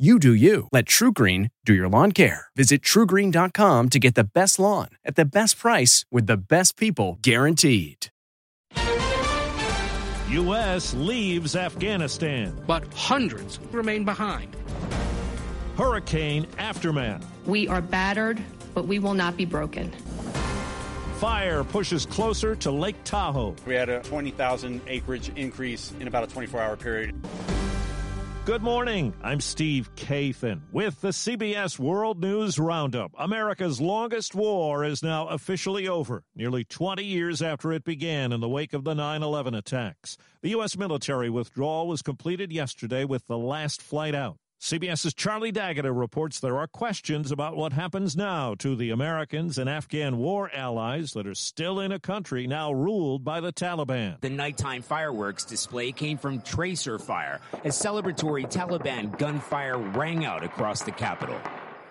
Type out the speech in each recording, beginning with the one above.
You do you. Let TruGreen do your lawn care. Visit trugreen.com to get the best lawn at the best price with the best people guaranteed. U.S. leaves Afghanistan. But hundreds remain behind. Hurricane aftermath. We are battered, but we will not be broken. Fire pushes closer to Lake Tahoe. We had a 20,000 acreage increase in about a 24 hour period. Good morning. I'm Steve Kathan with the CBS World News Roundup. America's longest war is now officially over, nearly 20 years after it began in the wake of the 9 11 attacks. The U.S. military withdrawal was completed yesterday with the last flight out. CBS's Charlie D'Agata reports there are questions about what happens now to the Americans and Afghan war allies that are still in a country now ruled by the Taliban. The nighttime fireworks display came from tracer fire as celebratory Taliban gunfire rang out across the capital.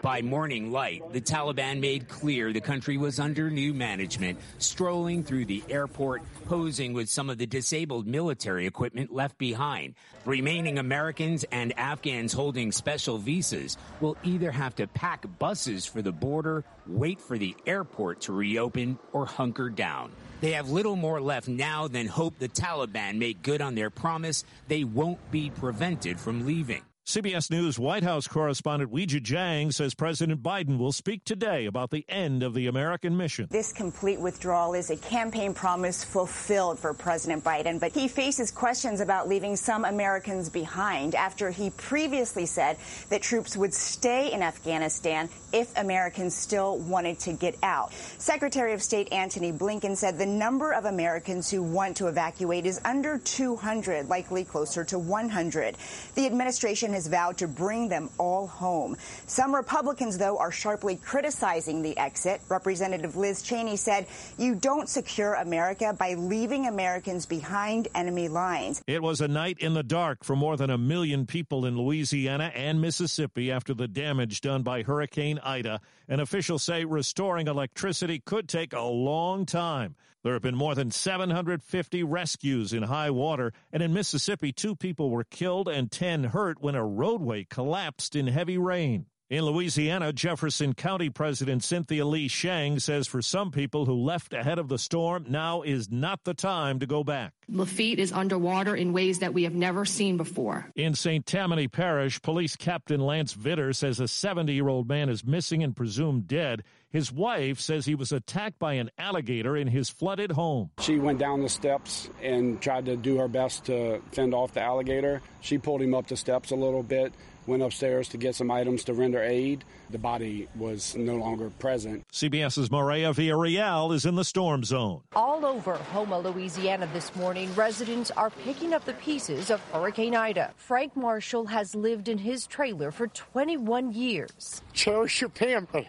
By morning light, the Taliban made clear the country was under new management, strolling through the airport, posing with some of the disabled military equipment left behind. Remaining Americans and Afghans holding special visas will either have to pack buses for the border, wait for the airport to reopen, or hunker down. They have little more left now than hope the Taliban make good on their promise they won't be prevented from leaving. CBS News White House correspondent Weijia Jiang says President Biden will speak today about the end of the American mission. This complete withdrawal is a campaign promise fulfilled for President Biden, but he faces questions about leaving some Americans behind after he previously said that troops would stay in Afghanistan if Americans still wanted to get out. Secretary of State Antony Blinken said the number of Americans who want to evacuate is under 200, likely closer to 100. The administration has vowed to bring them all home. Some Republicans, though, are sharply criticizing the exit. Representative Liz Cheney said, You don't secure America by leaving Americans behind enemy lines. It was a night in the dark for more than a million people in Louisiana and Mississippi after the damage done by Hurricane Ida. And officials say restoring electricity could take a long time. There have been more than 750 rescues in high water, and in Mississippi, two people were killed and 10 hurt when a roadway collapsed in heavy rain. In Louisiana, Jefferson County President Cynthia Lee Sheng says for some people who left ahead of the storm, now is not the time to go back. Lafitte is underwater in ways that we have never seen before. In St. Tammany Parish, Police Captain Lance Vitter says a 70 year old man is missing and presumed dead. His wife says he was attacked by an alligator in his flooded home. She went down the steps and tried to do her best to fend off the alligator. She pulled him up the steps a little bit went upstairs to get some items to render aid. The body was no longer present. CBS's Mireya Villarreal is in the storm zone. All over Houma, Louisiana this morning, residents are picking up the pieces of Hurricane Ida. Frank Marshall has lived in his trailer for 21 years. Cherish your family.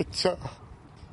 It's, uh,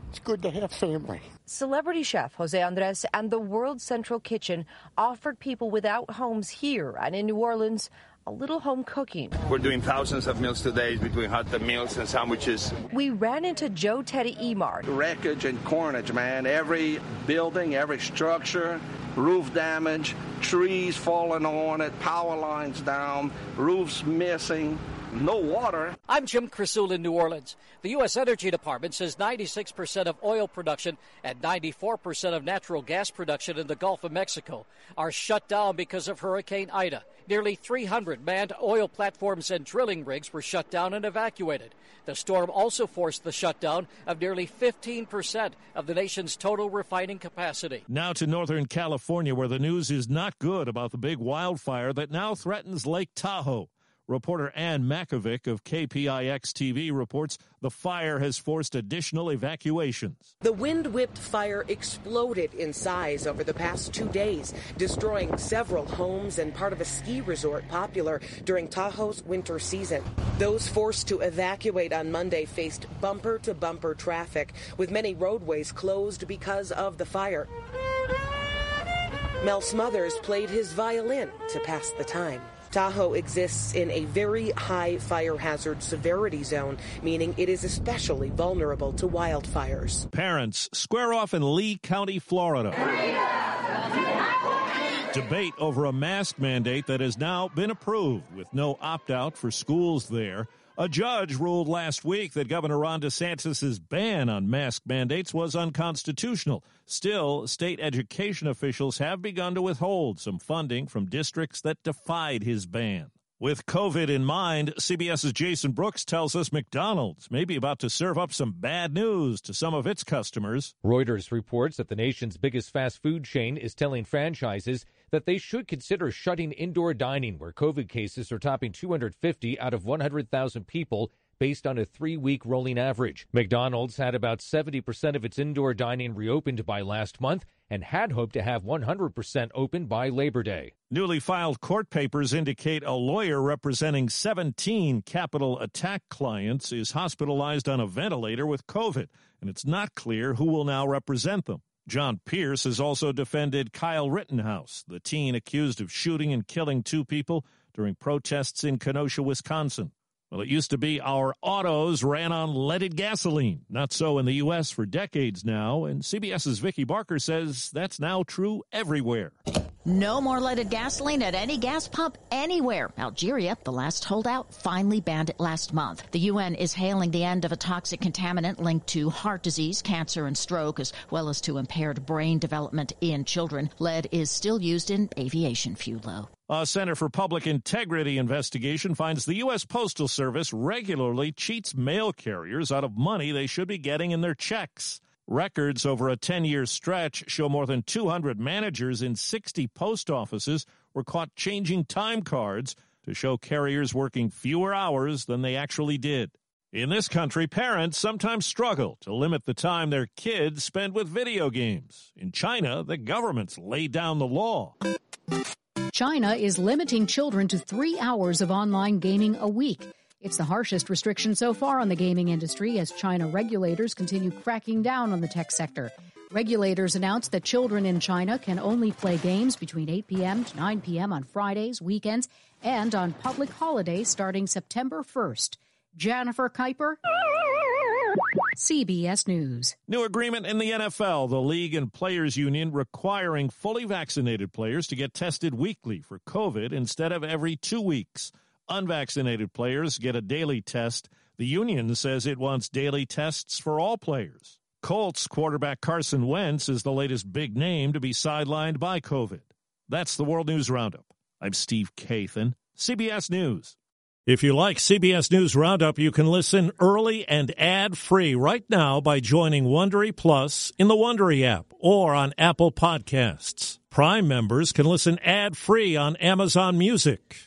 it's good to have family. Celebrity chef Jose Andres and the World Central Kitchen offered people without homes here and in New Orleans a little home cooking. We're doing thousands of meals today between hot meals and sandwiches. We ran into Joe Teddy Emar. Wreckage and carnage, man. Every building, every structure, roof damage, trees falling on it, power lines down, roofs missing no water. I'm Jim Krasula in New Orleans. The U.S. Energy Department says 96% of oil production and 94% of natural gas production in the Gulf of Mexico are shut down because of Hurricane Ida. Nearly 300 manned oil platforms and drilling rigs were shut down and evacuated. The storm also forced the shutdown of nearly 15% of the nation's total refining capacity. Now to Northern California. California, where the news is not good about the big wildfire that now threatens Lake Tahoe. Reporter Ann Makovec of KPIX TV reports the fire has forced additional evacuations. The wind whipped fire exploded in size over the past two days, destroying several homes and part of a ski resort popular during Tahoe's winter season. Those forced to evacuate on Monday faced bumper to bumper traffic, with many roadways closed because of the fire. Mel Smothers played his violin to pass the time. Tahoe exists in a very high fire hazard severity zone, meaning it is especially vulnerable to wildfires. Parents square off in Lee County, Florida. Debate over a mask mandate that has now been approved with no opt out for schools there. A judge ruled last week that Governor Ron DeSantis' ban on mask mandates was unconstitutional. Still, state education officials have begun to withhold some funding from districts that defied his ban. With COVID in mind, CBS's Jason Brooks tells us McDonald's may be about to serve up some bad news to some of its customers. Reuters reports that the nation's biggest fast food chain is telling franchises that they should consider shutting indoor dining where COVID cases are topping 250 out of 100,000 people based on a three week rolling average. McDonald's had about 70% of its indoor dining reopened by last month and had hoped to have 100% open by Labor Day. Newly filed court papers indicate a lawyer representing 17 Capitol attack clients is hospitalized on a ventilator with COVID, and it's not clear who will now represent them. John Pierce has also defended Kyle Rittenhouse, the teen accused of shooting and killing two people during protests in Kenosha, Wisconsin. Well, it used to be our autos ran on leaded gasoline. Not so in the U.S. for decades now, and CBS's Vicki Barker says that's now true everywhere. No more leaded gasoline at any gas pump anywhere. Algeria, the last holdout, finally banned it last month. The UN is hailing the end of a toxic contaminant linked to heart disease, cancer, and stroke, as well as to impaired brain development in children. Lead is still used in aviation fuel. A Center for Public Integrity investigation finds the U.S. Postal Service regularly cheats mail carriers out of money they should be getting in their checks. Records over a 10 year stretch show more than 200 managers in 60 post offices were caught changing time cards to show carriers working fewer hours than they actually did. In this country, parents sometimes struggle to limit the time their kids spend with video games. In China, the government's laid down the law. China is limiting children to three hours of online gaming a week. It's the harshest restriction so far on the gaming industry as China regulators continue cracking down on the tech sector. Regulators announced that children in China can only play games between 8 p.m. to 9 p.m. on Fridays, weekends, and on public holidays starting September 1st. Jennifer Kuiper, CBS News. New agreement in the NFL, the league and players union requiring fully vaccinated players to get tested weekly for COVID instead of every two weeks. Unvaccinated players get a daily test. The union says it wants daily tests for all players. Colts quarterback Carson Wentz is the latest big name to be sidelined by COVID. That's the World News Roundup. I'm Steve Kathan, CBS News. If you like CBS News Roundup, you can listen early and ad-free right now by joining Wondery Plus in the Wondery app or on Apple Podcasts. Prime members can listen ad-free on Amazon Music.